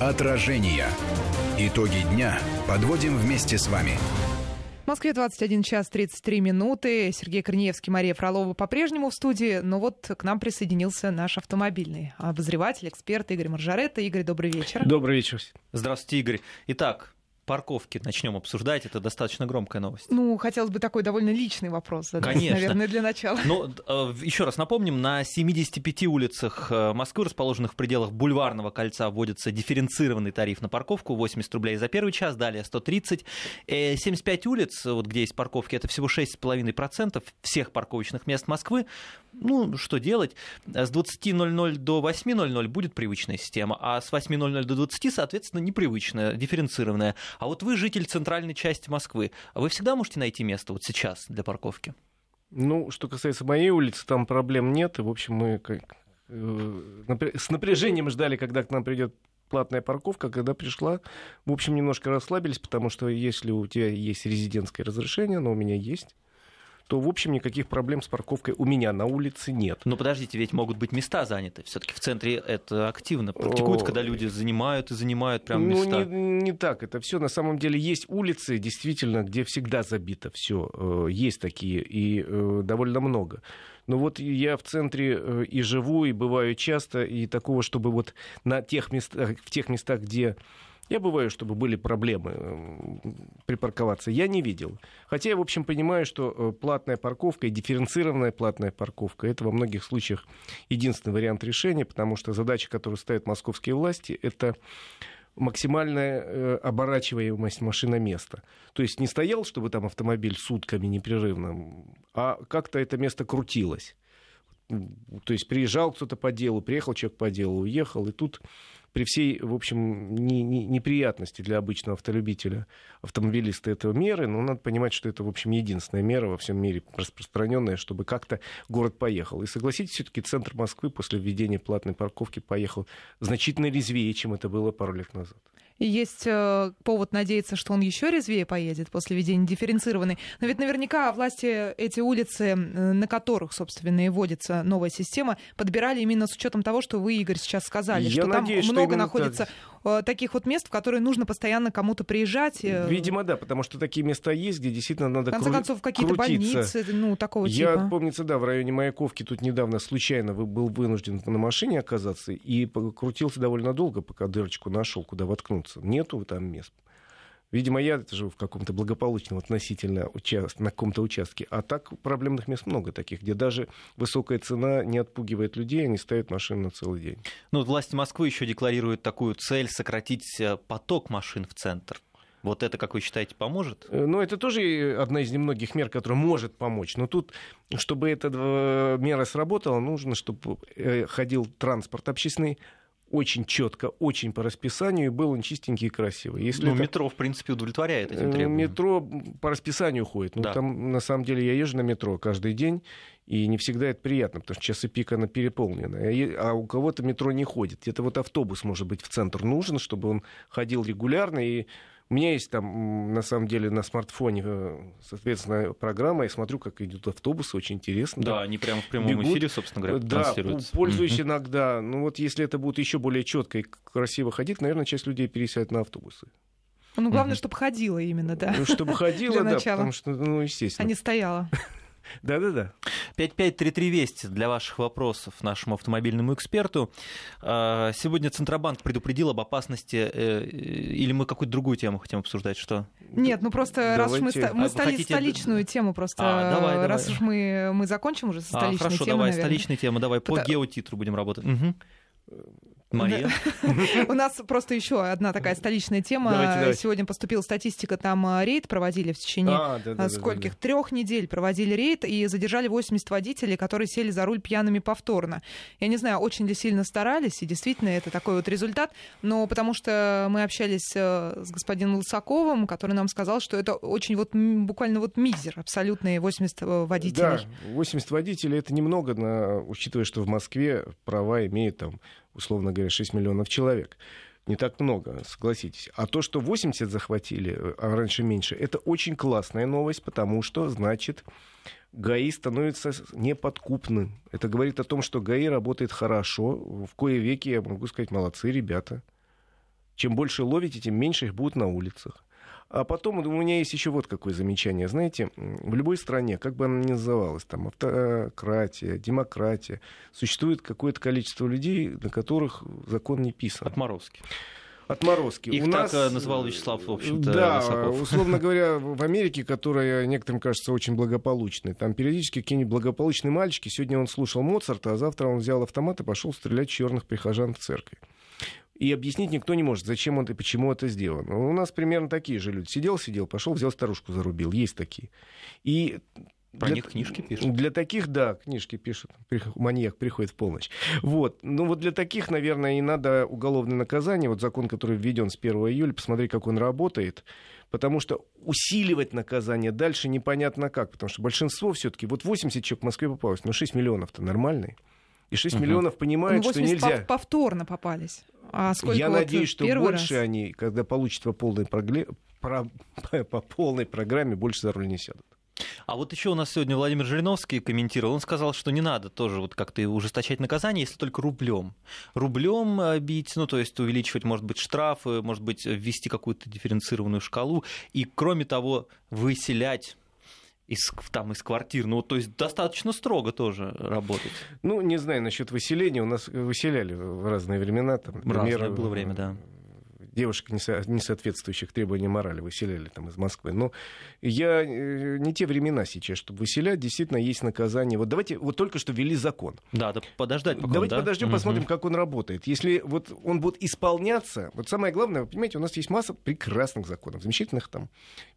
Отражение. Итоги дня подводим вместе с вами. В Москве 21 час 33 минуты. Сергей Корнеевский, Мария Фролова по-прежнему в студии. Но вот к нам присоединился наш автомобильный обозреватель, эксперт Игорь Маржаретта. Игорь, добрый вечер. Добрый вечер. Здравствуйте, Игорь. Итак, парковки начнем обсуждать. Это достаточно громкая новость. Ну, хотелось бы такой довольно личный вопрос задать, Конечно. наверное, для начала. Ну, э, еще раз напомним, на 75 улицах э, Москвы, расположенных в пределах бульварного кольца, вводится дифференцированный тариф на парковку 80 рублей за первый час, далее 130. Э, 75 улиц, вот где есть парковки, это всего 6,5% всех парковочных мест Москвы. Ну, что делать? С 20.00 до 8.00 будет привычная система, а с 8.00 до 20, соответственно, непривычная, дифференцированная. А вот вы житель центральной части Москвы, вы всегда можете найти место вот сейчас для парковки? Ну, что касается моей улицы, там проблем нет. И, в общем, мы как, э, с напряжением ждали, когда к нам придет платная парковка. Когда пришла, в общем, немножко расслабились, потому что если у тебя есть резидентское разрешение, но у меня есть, то, в общем, никаких проблем с парковкой у меня на улице нет. Но подождите, ведь могут быть места заняты. Все-таки в центре это активно практикуют, когда люди занимают и занимают прям ну, места. не, не так. Это все на самом деле есть улицы, действительно, где всегда забито все. Есть такие, и э, довольно много. Но вот я в центре э, и живу, и бываю часто, и такого, чтобы вот на тех местах, в тех местах, где я бываю, чтобы были проблемы э, припарковаться, я не видел. Хотя я, в общем, понимаю, что э, платная парковка и дифференцированная платная парковка это во многих случаях единственный вариант решения, потому что задача, которую ставят московские власти, это максимальная э, оборачиваемость машиноместа. То есть не стоял, чтобы там автомобиль сутками непрерывно, а как-то это место крутилось. То есть приезжал кто-то по делу, приехал человек по делу, уехал, и тут при всей, в общем, не- не- неприятности для обычного автолюбителя, автомобилиста этого меры, но надо понимать, что это, в общем, единственная мера во всем мире распространенная, чтобы как-то город поехал. И согласитесь, все-таки центр Москвы после введения платной парковки поехал значительно резвее, чем это было пару лет назад. И есть э, повод надеяться, что он еще резвее поедет после введения дифференцированной. Но ведь наверняка власти эти улицы, э, на которых, собственно, и вводится новая система, подбирали именно с учетом того, что вы, Игорь, сейчас сказали, Я что надеюсь, что там много именно находится э, таких вот мест, в которые нужно постоянно кому-то приезжать. э, Видимо, да, потому что такие места есть, где действительно надо в конце кру- концов, какие-то крутиться. больницы, ну, такого Я, типа. помнится, да, в районе Маяковки тут недавно случайно был вынужден на машине оказаться и покрутился довольно долго, пока дырочку нашел, куда воткнуться. Нету там мест. Видимо, я живу в каком-то благополучном относительно участ... на каком-то участке. А так проблемных мест много таких, где даже высокая цена не отпугивает людей, они ставят машину на целый день. Ну, власти Москвы еще декларируют такую цель сократить э, поток машин в центр. Вот это, как вы считаете, поможет? Э, Ну, это тоже одна из немногих мер, которая может помочь. Но тут, чтобы эта э, мера сработала, нужно, чтобы ходил транспорт общественный очень четко, очень по расписанию, и был он чистенький и красивый. Если ну, это- метро, в принципе, удовлетворяет этим Э, требованиям. Метро по расписанию ходит. Ну, Да. там, на самом деле, я езжу на метро каждый день, и не всегда это приятно, потому что часы пик она переполнена. А А у кого-то метро не ходит. Это вот автобус, может быть, в центр нужен, чтобы он ходил регулярно. И у меня есть там, на самом деле, на смартфоне, э, соответственно, программа. Я смотрю, как идут автобусы, очень интересно. Да, они прямо в прямом Бегут. эфире, собственно говоря, Да, транслируются. пользуюсь Мгм. иногда. Ну вот если это будет еще более четко и красиво ходить, наверное, часть людей пересядет на автобусы. Ну, главное, чтобы ходила именно, да. Ну, чтобы ходила, да, потому что, ну, А естественно. не стояла. Да-да-да. 5533 Вести для ваших вопросов нашему автомобильному эксперту. А, Сегодня Центробанк предупредил об опасности, э, или мы какую-то другую тему хотим обсуждать, что? Нет, ну просто раз уж мы, Давайте. мы А стали хотите- столичную тему просто, А, давай, давай. раз уж мы, мы закончим уже со А, столичной хорошо, темой, давай, наверное. столичная тема, давай по Пота- геотитру будем работать. Мгм. Мария? У нас просто еще одна такая столичная тема. Сегодня поступила статистика, там а, рейд проводили в течение А, да, скольких? Трех недель проводили рейд и задержали 80 водителей, которые сели за руль пьяными повторно. Я не знаю, очень ли сильно старались, и действительно это такой вот результат, но потому что мы общались э, с господином Лысаковым, который нам сказал, что это очень вот буквально вот мизер, абсолютные 80 да. водителей. Да, 80 водителей это немного, на- учитывая, что в Москве права имеет там, условно говоря, 6 миллионов человек. Не так много, согласитесь. А то, что 80 захватили, а раньше меньше, это очень классная новость, потому что, значит, ГАИ становится неподкупным. Это говорит о том, что ГАИ работает хорошо. В кое веки, я могу сказать, молодцы ребята. Чем больше ловите, тем меньше их будет на улицах. А потом у меня есть еще вот какое замечание. Знаете, в любой стране, как бы она ни называлась, там автократия, демократия, существует какое-то количество людей, на которых закон не писан. Отморозки. Отморозки. Их у так нас... э, называл Вячеслав, в общем-то, Да, Высоков. условно говоря, в Америке, которая некоторым кажется очень благополучной, там периодически какие-нибудь благополучные мальчики, сегодня он слушал Моцарта, а завтра он взял автомат и пошел стрелять черных прихожан в церкви. И объяснить никто не может, зачем он и почему это сделано. У нас примерно такие же люди. Сидел, сидел, пошел, взял старушку, зарубил. Есть такие. И Про для- них книжки пишут. Для таких, да, книжки пишут. Маньяк приходит в полночь. Вот. Ну вот для таких, наверное, и надо уголовное наказание. Вот закон, который введен с 1 июля, посмотреть, как он работает. Потому что усиливать наказание дальше непонятно как. Потому что большинство все-таки, вот 80 человек в Москве попалось, но 6 миллионов-то нормальные. И 6 Мгм. миллионов Ну, понимают, что 80 нельзя. пов- повторно попались. А сколько Я вот надеюсь, что больше раз? они, когда получат по полной, прогле- про- по полной программе, больше за руль не сядут. А вот еще у нас сегодня Владимир Жириновский комментировал. Он сказал, что не надо тоже вот как-то ужесточать наказание, если только рублем. Рублем э, бить, ну то есть увеличивать, может быть, штрафы, может быть, ввести какую-то дифференцированную шкалу. И кроме того, выселять из, там, из квартир. Ну, то есть достаточно строго тоже работать. Ну, не знаю насчет выселения. У нас выселяли в разные времена. Там, Разное например, было время, да. Девушек, не со- не соответствующих требованиям морали, выселяли там из Москвы. Но я э, не те времена сейчас, чтобы выселять. Действительно, есть наказание. Вот давайте, вот только что ввели закон. Да, да подождать пока. Давайте да? подождем, Мгм. посмотрим, как он работает. Если вот он будет исполняться, вот самое главное, вы понимаете, у нас есть масса прекрасных законов, замечательных там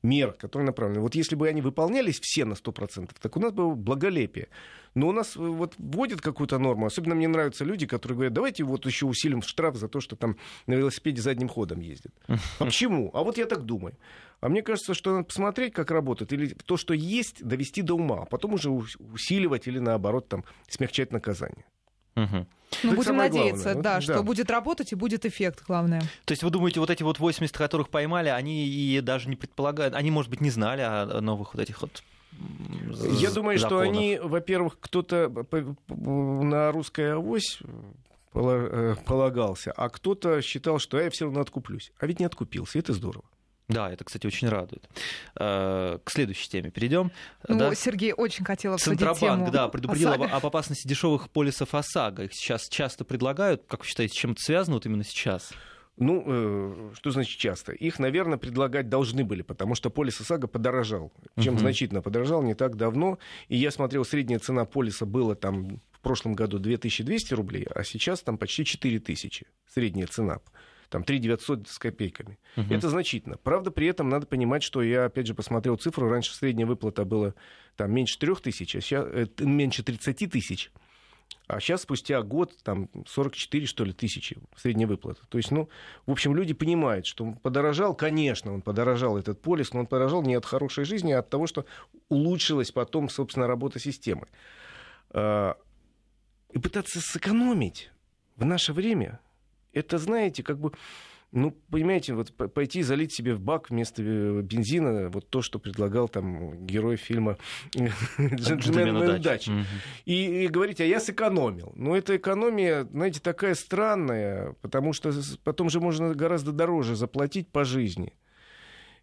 мер, которые направлены. Вот если бы они выполнялись все на 100%, так у нас было благолепие. Но у нас э, вот вводят какую-то норму. Особенно мне нравятся люди, которые говорят, давайте вот еще усилим штраф за то, что там на велосипеде задним ходом ездят. А почему? А вот я так думаю. А мне кажется, что надо посмотреть, как работает, или то, что есть, довести до ума, а потом уже ус- усиливать или наоборот там смягчать наказание. Ну, будем надеяться, главное. да, Вот, что да. будет работать и будет эффект, главное. То есть вы думаете, вот эти вот 80, которых поймали, они и даже не предполагают, они, может быть, не знали о новых вот этих вот Я думаю, что они, во-первых, кто-то на русская авось э, полагался, а кто-то считал, что я все равно откуплюсь. А ведь не откупился, и это здорово. Да, это, кстати, очень радует. Э, К следующей теме перейдем. Ну, Да? Сергей очень хотел обсудить Центробанк, тему да, предупредил об, ОСАГО. об опасности дешевых полисов ОСАГО. Их сейчас часто предлагают. Как вы считаете, с чем это связано вот именно сейчас? Ну, э, что значит часто? Их, наверное, предлагать должны были, потому что полис ОСАГО подорожал. Чем Мгм. значительно подорожал не так давно. И я смотрел, средняя цена полиса была там в прошлом году 2200 рублей, а сейчас там почти 4000 средняя цена. Там 3 900 с копейками. Мгм. Это значительно. Правда, при этом надо понимать, что я, опять же, посмотрел цифру. Раньше средняя выплата была там меньше 3 тысяч, а сейчас э, меньше 30 тысяч. А сейчас, спустя год, там 44, что ли, тысячи средняя выплата. То есть, ну, в общем, люди понимают, что он подорожал, конечно, он подорожал этот полис, но он подорожал не от хорошей жизни, а от того, что улучшилась потом, собственно, работа системы. А, И пытаться сэкономить в наше время, это, знаете, как бы, ну, понимаете, вот пойти залить себе в бак вместо э, бензина вот то, что предлагал там герой фильма «Джентльмен удачи». И, и говорить, а я сэкономил. Но эта экономия, знаете, такая странная, потому что потом же можно гораздо дороже заплатить по жизни.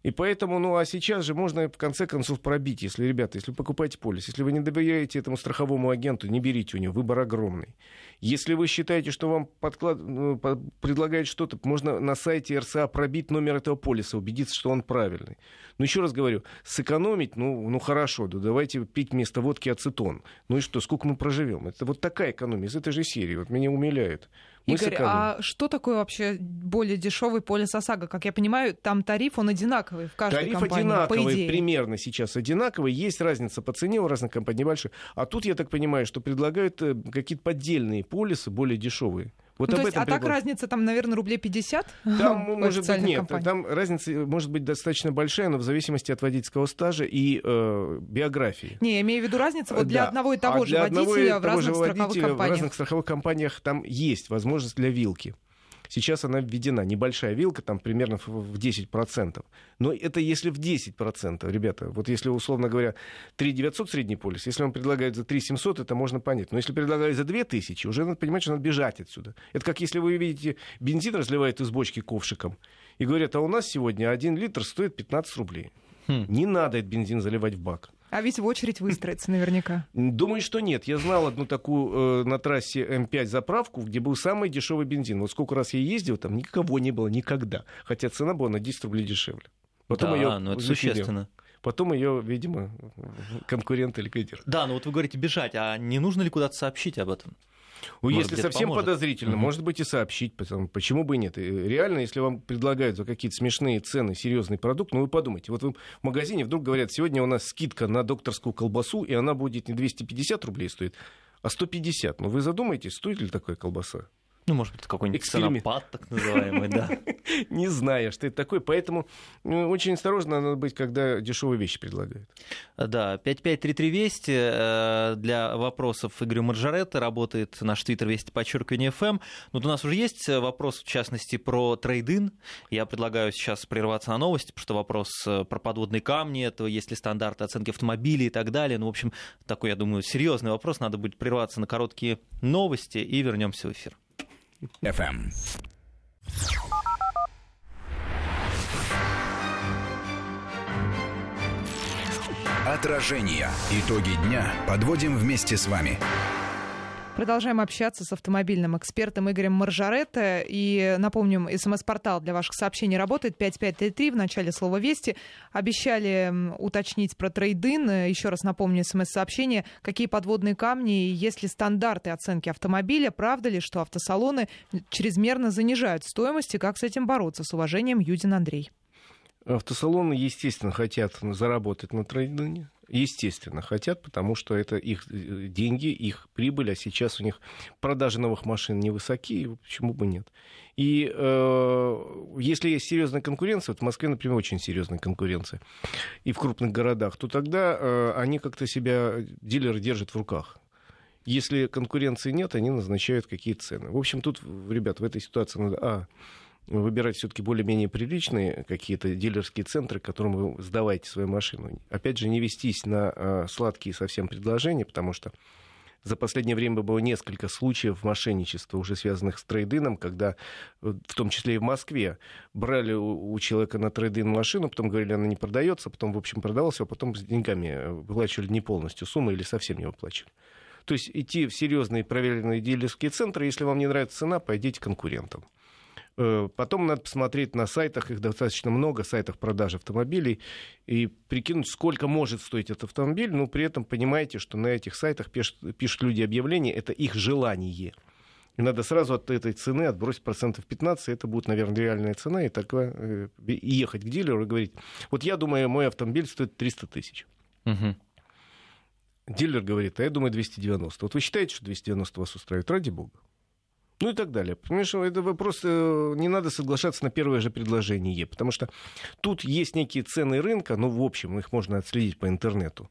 И поэтому, ну, а сейчас же можно в конце концов пробить, если, ребята, если вы покупаете полис, если вы не доверяете этому страховому агенту, не берите у него, выбор огромный. Если вы считаете, что вам подклад... ну, предлагают что-то, можно на сайте РСА пробить номер этого полиса, убедиться, что он правильный. Но еще раз говорю, сэкономить, ну, ну хорошо, да давайте пить вместо водки ацетон. Ну и что, сколько мы проживем? Это вот такая экономия из этой же серии. Вот меня умиляет. Мы Игорь, а что такое вообще более дешевый полис ОСАГО? Как я понимаю, там тариф, он одинаковый в каждой Тариф компании, по одинаковый, идее. примерно сейчас одинаковый. Есть разница по цене у разных компаний небольшая. А тут, я так понимаю, что предлагают э, какие-то поддельные полисы, более дешевые. Вот Ну, об то есть, этом а так разница там, наверное, рублей 50? Там, может быть, нет. компаний? Там разница э, может быть достаточно большая, но в зависимости от водительского стажа и э, биографии. Не, я имею в виду разницу вот для Да. одного и того А же водителя в разных страховых водителя В компаниях. разных страховых компаниях там есть возможность для вилки. Сейчас она введена. Небольшая вилка, там примерно в 10%. Но это если в 10%, ребята. Вот если, условно говоря, 3 900 средний полис, если вам предлагают за 3 700, это можно понять. Но если предлагают за 2 тысячи, уже надо понимать, что надо бежать отсюда. Это как если вы видите, бензин разливают из бочки ковшиком и говорят, а у нас сегодня 1 литр стоит 15 рублей. Хм. Не надо этот бензин заливать в бак. А ведь в очередь выстроиться наверняка. Думаю, что нет. Я знал одну такую э, на трассе М5 заправку, где был самый дешевый бензин. Вот сколько раз я ездил, там никого не было никогда. Хотя цена была на 10 рублей дешевле. Потом да, ее ну это существенно. Потом ее, видимо, конкуренты ликвидируют. Да, но вот вы говорите бежать, а не нужно ли куда-то сообщить об этом? Ну, если совсем поможет. подозрительно, угу. может быть и сообщить, потому, почему бы и нет. И реально, если вам предлагают за какие-то смешные цены серьезный продукт, ну вы подумайте, вот вы в магазине вдруг говорят, сегодня у нас скидка на докторскую колбасу, и она будет не 250 рублей стоит, а 150. Ну вы задумайтесь, стоит ли такая колбаса? Ну, может быть, какой-нибудь ксенопат, так называемый, да. Не знаю, что это такое, поэтому ну, очень осторожно надо быть, когда дешевые вещи предлагают. Да, 5533 Вести э, для вопросов Игоря Маржаретта работает наш твиттер Вести подчеркивание FM. Эм. Вот у нас уже есть вопрос, в частности, про трейдин. Я предлагаю сейчас прерваться на новости, потому что вопрос э, про подводные камни, то есть ли стандарты оценки автомобилей и так далее. Ну, в общем, такой, я думаю, серьезный вопрос. Надо будет прерваться на короткие новости и вернемся в эфир. FM. Отражение. Итоги дня подводим вместе с вами. Продолжаем общаться с автомобильным экспертом Игорем Маржаретто. И напомним, смс-портал для ваших сообщений работает 5533 в начале слова «Вести». Обещали уточнить про трейдин. Еще раз напомню смс-сообщение. Какие подводные камни и есть ли стандарты оценки автомобиля? Правда ли, что автосалоны чрезмерно занижают стоимости? Как с этим бороться? С уважением, Юдин Андрей. Автосалоны, естественно, хотят заработать на трейдине естественно, хотят, потому что это их э, деньги, их прибыль, а сейчас у них продажи новых машин невысокие, почему бы нет. И э, если есть серьезная конкуренция, вот в Москве, например, очень серьезная конкуренция, и в крупных городах, то тогда э, они как-то себя, дилеры держат в руках. Если конкуренции нет, они назначают какие цены. В общем, тут, ребят, в этой ситуации надо, а, выбирать все-таки более-менее приличные какие-то дилерские центры, которым вы сдаваете свою машину. Опять же, не вестись на э, сладкие совсем предложения, потому что за последнее время было несколько случаев мошенничества, уже связанных с трейдином, когда, в том числе и в Москве, брали у человека на трейдин машину, потом говорили, она не продается, потом, в общем, продавался, а потом с деньгами выплачивали не полностью сумму или совсем не выплачивали. То есть идти в серьезные проверенные дилерские центры, если вам не нравится цена, пойдите к конкурентам. Э, потом надо посмотреть на сайтах, их достаточно много, сайтах продажи автомобилей, и прикинуть, сколько может стоить этот автомобиль, но при этом понимаете, что на этих сайтах пишут, пишут люди объявления, это их желание. И надо сразу от этой цены отбросить процентов 15, это будет, наверное, реальная цена, и, такое, э, и ехать к дилеру и говорить, вот я думаю, мой автомобиль стоит 300 тысяч. Угу. Дилер говорит, а я думаю 290. Вот вы считаете, что 290 вас устраивает? Ради бога. Ну и так далее. Понимаешь, это вопрос, э, не надо соглашаться на первое же предложение, потому что тут есть некие цены рынка, ну, в общем, их можно отследить по интернету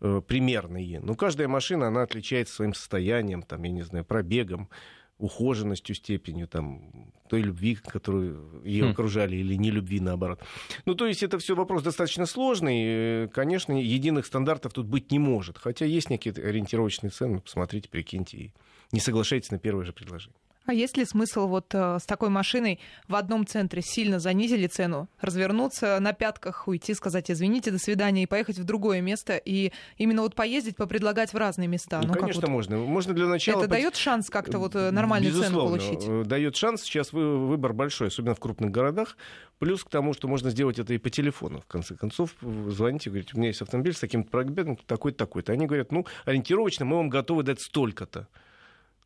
э, примерные. Но каждая машина, она отличается своим состоянием, там, я не знаю, пробегом, ухоженностью, степенью там, той любви, которую ее хм. окружали, или не любви, наоборот. Ну, то есть это все вопрос достаточно сложный. Конечно, единых стандартов тут быть не может. Хотя есть некие ориентировочные цены. Посмотрите, прикиньте, и не соглашайтесь на первое же предложение. А есть ли смысл вот э, с такой машиной в одном центре сильно занизили цену, развернуться на пятках, уйти, сказать извините, до свидания и поехать в другое место и именно вот поездить, попредлагать в разные места? Ну, ну конечно, вот... можно. Можно для начала... Это дает шанс как-то вот э, нормальную Безусловно, цену получить? Э, дает шанс. Сейчас выбор большой, особенно в крупных городах. Плюс к тому, что можно сделать это и по телефону. В конце концов, звоните, говорите, у меня есть автомобиль с таким пробегом, такой-то, такой-то. Они говорят, ну, ориентировочно мы вам готовы дать столько-то.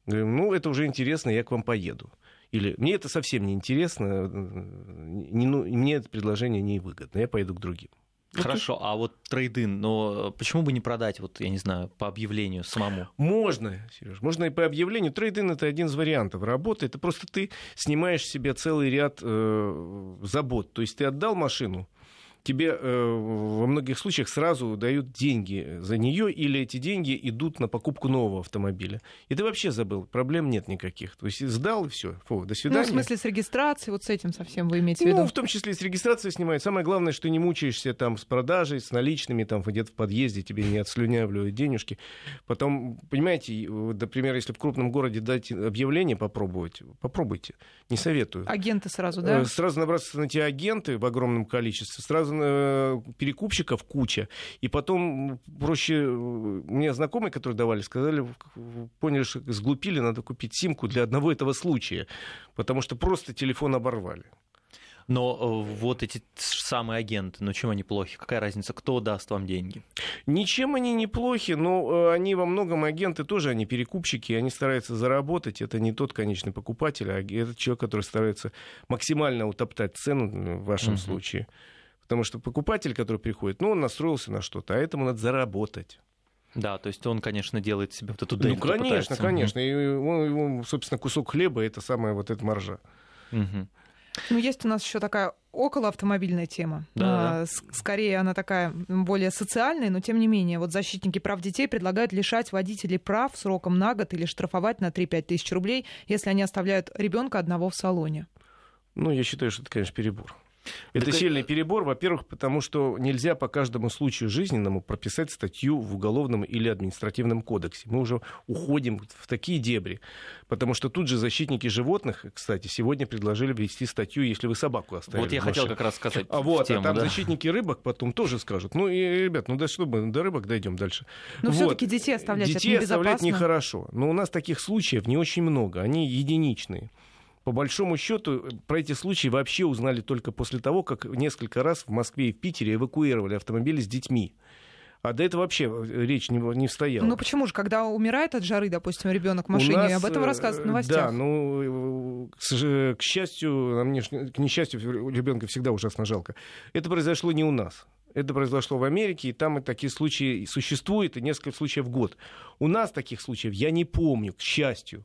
Говорим, ну, это уже интересно, я к вам поеду. Или мне это совсем не интересно, не, ну, мне это предложение не выгодно, я поеду к другим. Хорошо, а вот трейдин, но почему бы не продать, вот, я не знаю, по объявлению самому? Можно, Сереж, можно и по объявлению. Трейдин это один из вариантов работы. Это просто ты снимаешь себе целый ряд э, забот. То есть ты отдал машину, тебе э, во многих случаях сразу дают деньги за нее, или эти деньги идут на покупку нового автомобиля. И ты вообще забыл, проблем нет никаких. То есть сдал и все. Фу, до свидания. Ну, в смысле, с регистрацией, вот с этим совсем вы имеете в виду? Ну, в том числе и с регистрацией снимают. Самое главное, что не мучаешься там с продажей, с наличными, там где-то в подъезде тебе не отслюнявливают денежки. Потом, понимаете, например, если в крупном городе дать объявление попробовать, попробуйте. Не советую. Агенты сразу, да? Э, сразу набраться на эти агенты в огромном количестве, сразу э, перекупщиков куча. И потом проще... э, Мне знакомые, которые давали, сказали, поняли, что сглупили, надо купить симку для одного этого случая. Потому что просто телефон оборвали. Но э, вот эти самые агенты, ну чем они плохи? Какая разница, кто даст вам деньги? Ничем они не плохи, но они во многом агенты тоже, они перекупщики, они стараются заработать. Это не тот конечный покупатель, а это человек, который старается максимально утоптать цену в вашем Мгм. случае. Потому что покупатель, который приходит, ну, он настроился на что-то, а этому надо заработать. Да, то есть он, конечно, делает себе вот эту Ну, дельту. конечно, пытается. конечно. И он, он, собственно, кусок хлеба это самая вот эта маржа. Мгм. Ну, есть у нас еще такая околоавтомобильная тема. Да, А, Скорее, она такая более социальная, но тем не менее. Вот защитники прав детей предлагают лишать водителей прав сроком на год или штрафовать на 3-5 тысяч рублей, если они оставляют ребенка одного в салоне. Ну, я считаю, что это, конечно, перебор. Это Так, сильный перебор, во-первых, потому что нельзя по каждому случаю жизненному прописать статью в уголовном или административном кодексе. Мы уже уходим в такие дебри, потому что тут же защитники животных, кстати, сегодня предложили ввести статью, если вы собаку оставили. Вот я хотел машине. как раз сказать А вот, тему, а там да. защитники рыбок потом тоже скажут. Ну, и, ребят, ну да что мы, до рыбок дойдем дальше. Но Вот. все-таки детей оставлять Детей это оставлять нехорошо. Но у нас таких случаев не очень много. Они единичные. По большому счету, про эти случаи вообще узнали только после того, как несколько раз в Москве и в Питере эвакуировали автомобили с детьми. А до этого вообще речь не, не стояла. Ну почему же, когда умирает от жары, допустим, ребенок в У машине, нас, об этом э, рассказывают в новостях. Да, ну, к, к счастью, мне к несчастью, ребенка всегда ужасно жалко. Это произошло не у нас. Это произошло в Америке, и там и такие случаи существуют, и несколько случаев в год. У нас таких случаев я не помню, к счастью.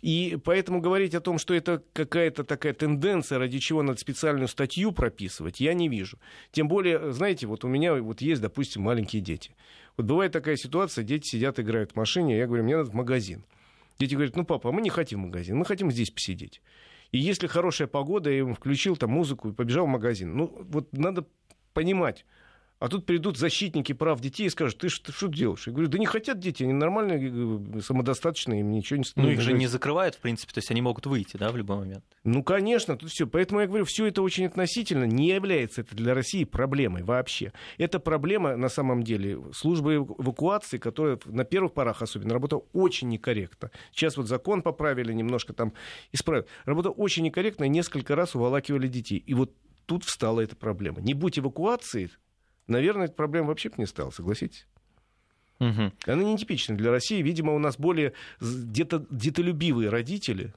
И поэтому говорить о том, что это какая-то такая тенденция, ради чего надо специальную статью прописывать, я не вижу. Тем более, знаете, вот у меня вот есть, допустим, маленькие дети. Вот бывает такая ситуация, дети сидят, играют в машине, я говорю, мне надо в магазин. Дети говорят, ну, папа, мы не хотим в магазин, мы хотим здесь посидеть. И если хорошая погода, я им включил там музыку и побежал в магазин. Ну, вот надо понимать. А тут придут защитники прав детей и скажут, ты что, что делаешь? Я говорю, да не хотят дети, они нормальные, э, самодостаточные, им ничего не Ну, их же не закрывают, в принципе, то есть они могут выйти, да, в любой момент. Ну, конечно, тут все. Поэтому я говорю, все это очень относительно. Не является это для России проблемой вообще. Это проблема, на самом деле, службы эвакуации, которая на первых порах особенно работала очень некорректно. Сейчас вот закон поправили, немножко там исправили. Работа очень некорректно, несколько раз уволакивали детей. И вот тут встала эта проблема. Не будь эвакуации, наверное, эта проблема вообще бы не стала, согласитесь? Мгм. Она нетипична для России. Видимо, у нас более дето- детолюбивые родители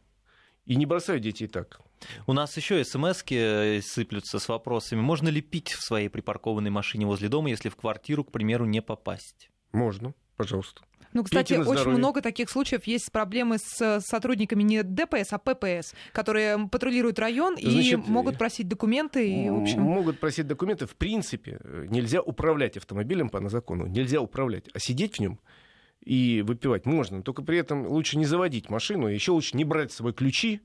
и не бросают детей так. У нас еще смс сыплются с вопросами. Можно ли пить в своей припаркованной машине возле дома, если в квартиру, к примеру, не попасть? Можно, пожалуйста. Ну, кстати, очень здоровье. много таких случаев есть с проблемы с э, сотрудниками не ДПС, а ППС, которые патрулируют район и Значит, могут просить документы. И, в общем... Могут просить документы. В принципе, э, нельзя управлять автомобилем по закону. Нельзя управлять. А сидеть в нем и выпивать можно. Только при этом лучше не заводить машину. Еще лучше не брать с собой ключи.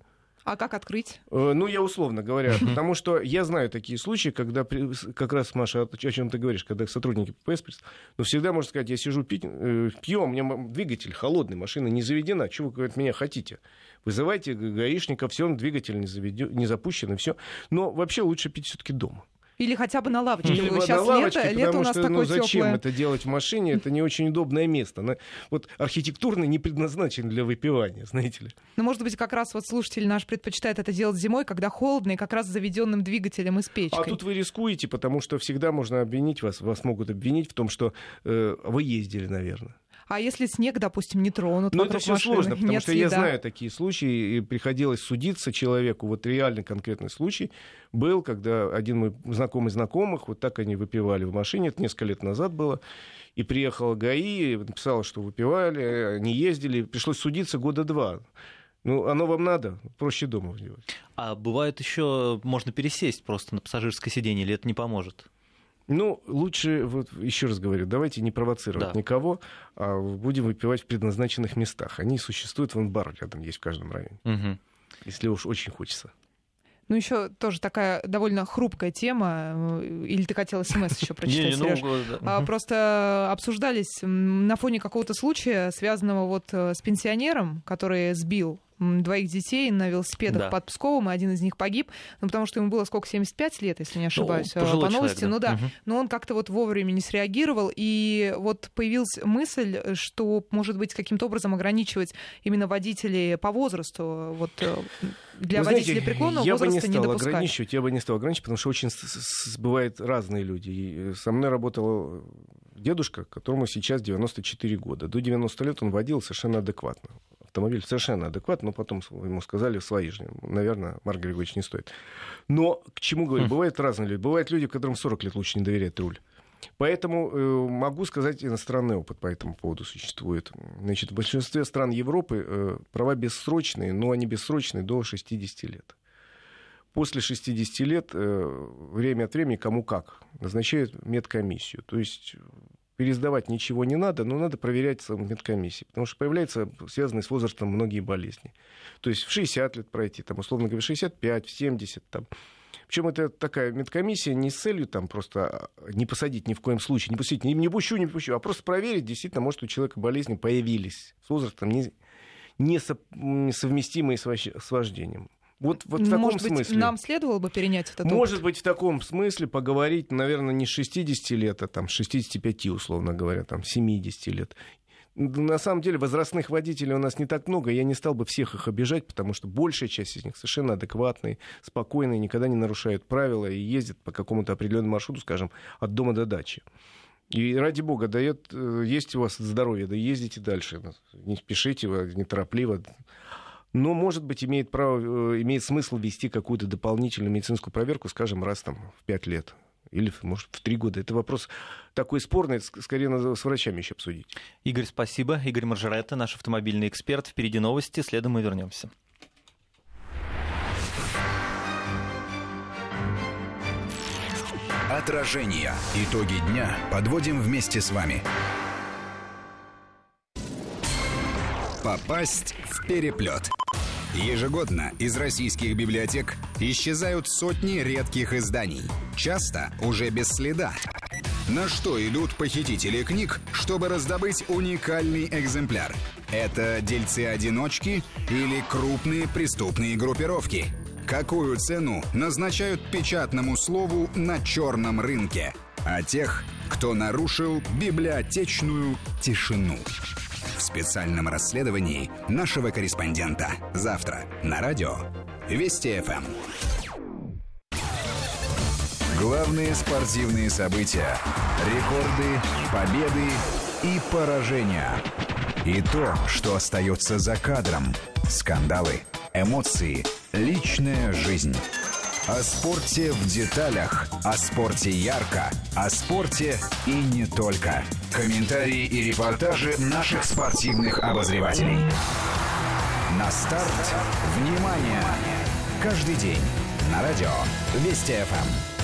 А как открыть? Э, Ну, я условно говоря, потому что я знаю такие случаи, когда как раз, Маша, о чем ты говоришь, когда сотрудники ППС, но всегда можно сказать, я сижу пить, э, пью, а у меня двигатель холодный, машина не заведена, чего вы от меня хотите? Вызывайте га- гаишника, все, двигатель не, заведен, не запущен, и все. Но вообще лучше пить все-таки дома. Или хотя бы на лавочке. Или Вот на Сейчас лавочке, лето, лето у нас что, такое ну, зачем теплое. это делать в машине? Это не очень удобное место. Оно, вот архитектурно не предназначено для выпивания, знаете ли. Но, может быть, как раз вот слушатель наш предпочитает это делать зимой, когда холодно, и как раз с заведенным двигателем и с печкой. А тут вы рискуете, потому что всегда можно обвинить вас, вас могут обвинить в том, что э, вы ездили, наверное. А если снег, допустим, не тронут Но это все машины, сложно, потому нет что я следа? знаю такие случаи, и приходилось судиться человеку. Вот реально конкретный случай был, когда один мой знакомый знакомых, вот так они выпивали в машине, это несколько лет назад было, и приехала ГАИ, написала, что выпивали, они ездили, пришлось судиться года два. Ну, оно вам надо, проще дома делать. А бывает еще можно пересесть просто на пассажирское сиденье, или это не поможет? Ну, лучше, вот еще раз говорю, давайте не провоцировать Да. никого, а будем выпивать в предназначенных местах. Они существуют, вон бар рядом есть в каждом районе, Мгм. если уж очень хочется. Ну, еще тоже такая довольно хрупкая тема. Или ты хотел смс еще прочитать, Не, ну, Серёж? да. А. Просто обсуждались на фоне какого-то случая, связанного вот э, с пенсионером, который сбил двоих детей на велосипедах Да. под Псковом, и один из них погиб, ну, потому что ему было сколько, 75 лет, если не ошибаюсь, э, пожилой по новости. человек, да. Ну да, Мгм. но он как-то вот вовремя не среагировал, и вот появилась мысль, что, может быть, каким-то образом ограничивать именно водителей по возрасту, вот э, для Вы водителей знаете, преклонного я бы не возраста не, стал допускать. ограничивать, я бы не стал ограничивать, потому что очень бывают разные люди. И э, со мной работал дедушка, которому сейчас 94 года. До 90 лет он водил совершенно адекватно. Автомобиль совершенно адекватно, но потом ему сказали свои же. Наверное, Марк Григорьевич не стоит. Но к чему говорю? Хм. Bывают разные люди. Бывают люди, которым 40 лет лучше не доверять руль. Поэтому э, могу сказать, иностранный опыт по этому поводу существует. Значит, в большинстве стран Европы э, права бессрочные, но они бессрочные до 60 лет. После 60 лет э, время от времени кому как назначают медкомиссию. То есть пересдавать ничего не надо, но надо проверять в медкомиссии, потому что появляются связанные с возрастом многие болезни. То есть в 60 лет пройти, там, условно говоря, в 65, в 70, там, причем это такая медкомиссия не с целью там просто а, не посадить ни в коем случае, не пустить, не, не пущу, не пущу, а просто проверить, действительно, может, у человека болезни появились с возрастом не, несо- несовместимые с вождением. Вот, вот в таком Может быть, смысле. нам следовало бы перенять этот Может опыт? быть, в таком смысле поговорить, наверное, не с 60 лет, а там с 65, условно говоря, там 70 лет. На самом деле возрастных водителей у нас не так много, я не стал бы всех их обижать, потому что большая часть из них совершенно адекватные, спокойные, никогда не нарушают правила и ездят по какому-то определенному маршруту, скажем, от дома до дачи. И ради бога, дает, э, есть у вас здоровье, да ездите дальше. Не спешите, неторопливо. Но, может быть, имеет, право, э, имеет смысл вести какую-то дополнительную медицинскую проверку, скажем, раз там, в 5 лет. Или, может, в 3 года. Это вопрос такой спорный, ск- скорее надо с врачами еще обсудить. Игорь, спасибо. Игорь Маржаретта, наш автомобильный эксперт. Впереди новости, следом мы вернемся. Отражение. Итоги дня подводим вместе с вами. Попасть в переплет. Ежегодно из российских библиотек исчезают сотни редких изданий. Часто уже без следа. На что идут похитители книг, чтобы раздобыть уникальный экземпляр? Это дельцы-одиночки или крупные преступные группировки? Какую цену назначают печатному слову на черном рынке? А тех, кто нарушил библиотечную тишину. В специальном расследовании нашего корреспондента. Завтра на радио Вести ФМ. Главные спортивные события. Рекорды, победы и поражения. И то, что остается за кадром. Скандалы, эмоции, личная жизнь. О спорте в деталях, о спорте ярко, о спорте и не только. Комментарии и репортажи наших спортивных обозревателей. На старт. Внимание! Каждый день на радио Вести ФМ.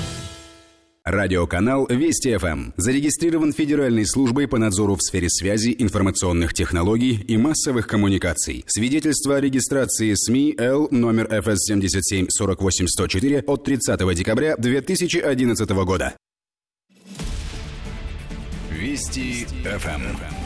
Радиоканал Вести ФМ зарегистрирован Федеральной службой по надзору в сфере связи, информационных технологий и массовых коммуникаций. Свидетельство о регистрации СМИ Л номер ФС 77 48 104 от 30 декабря 2011 года. Вести ФМ.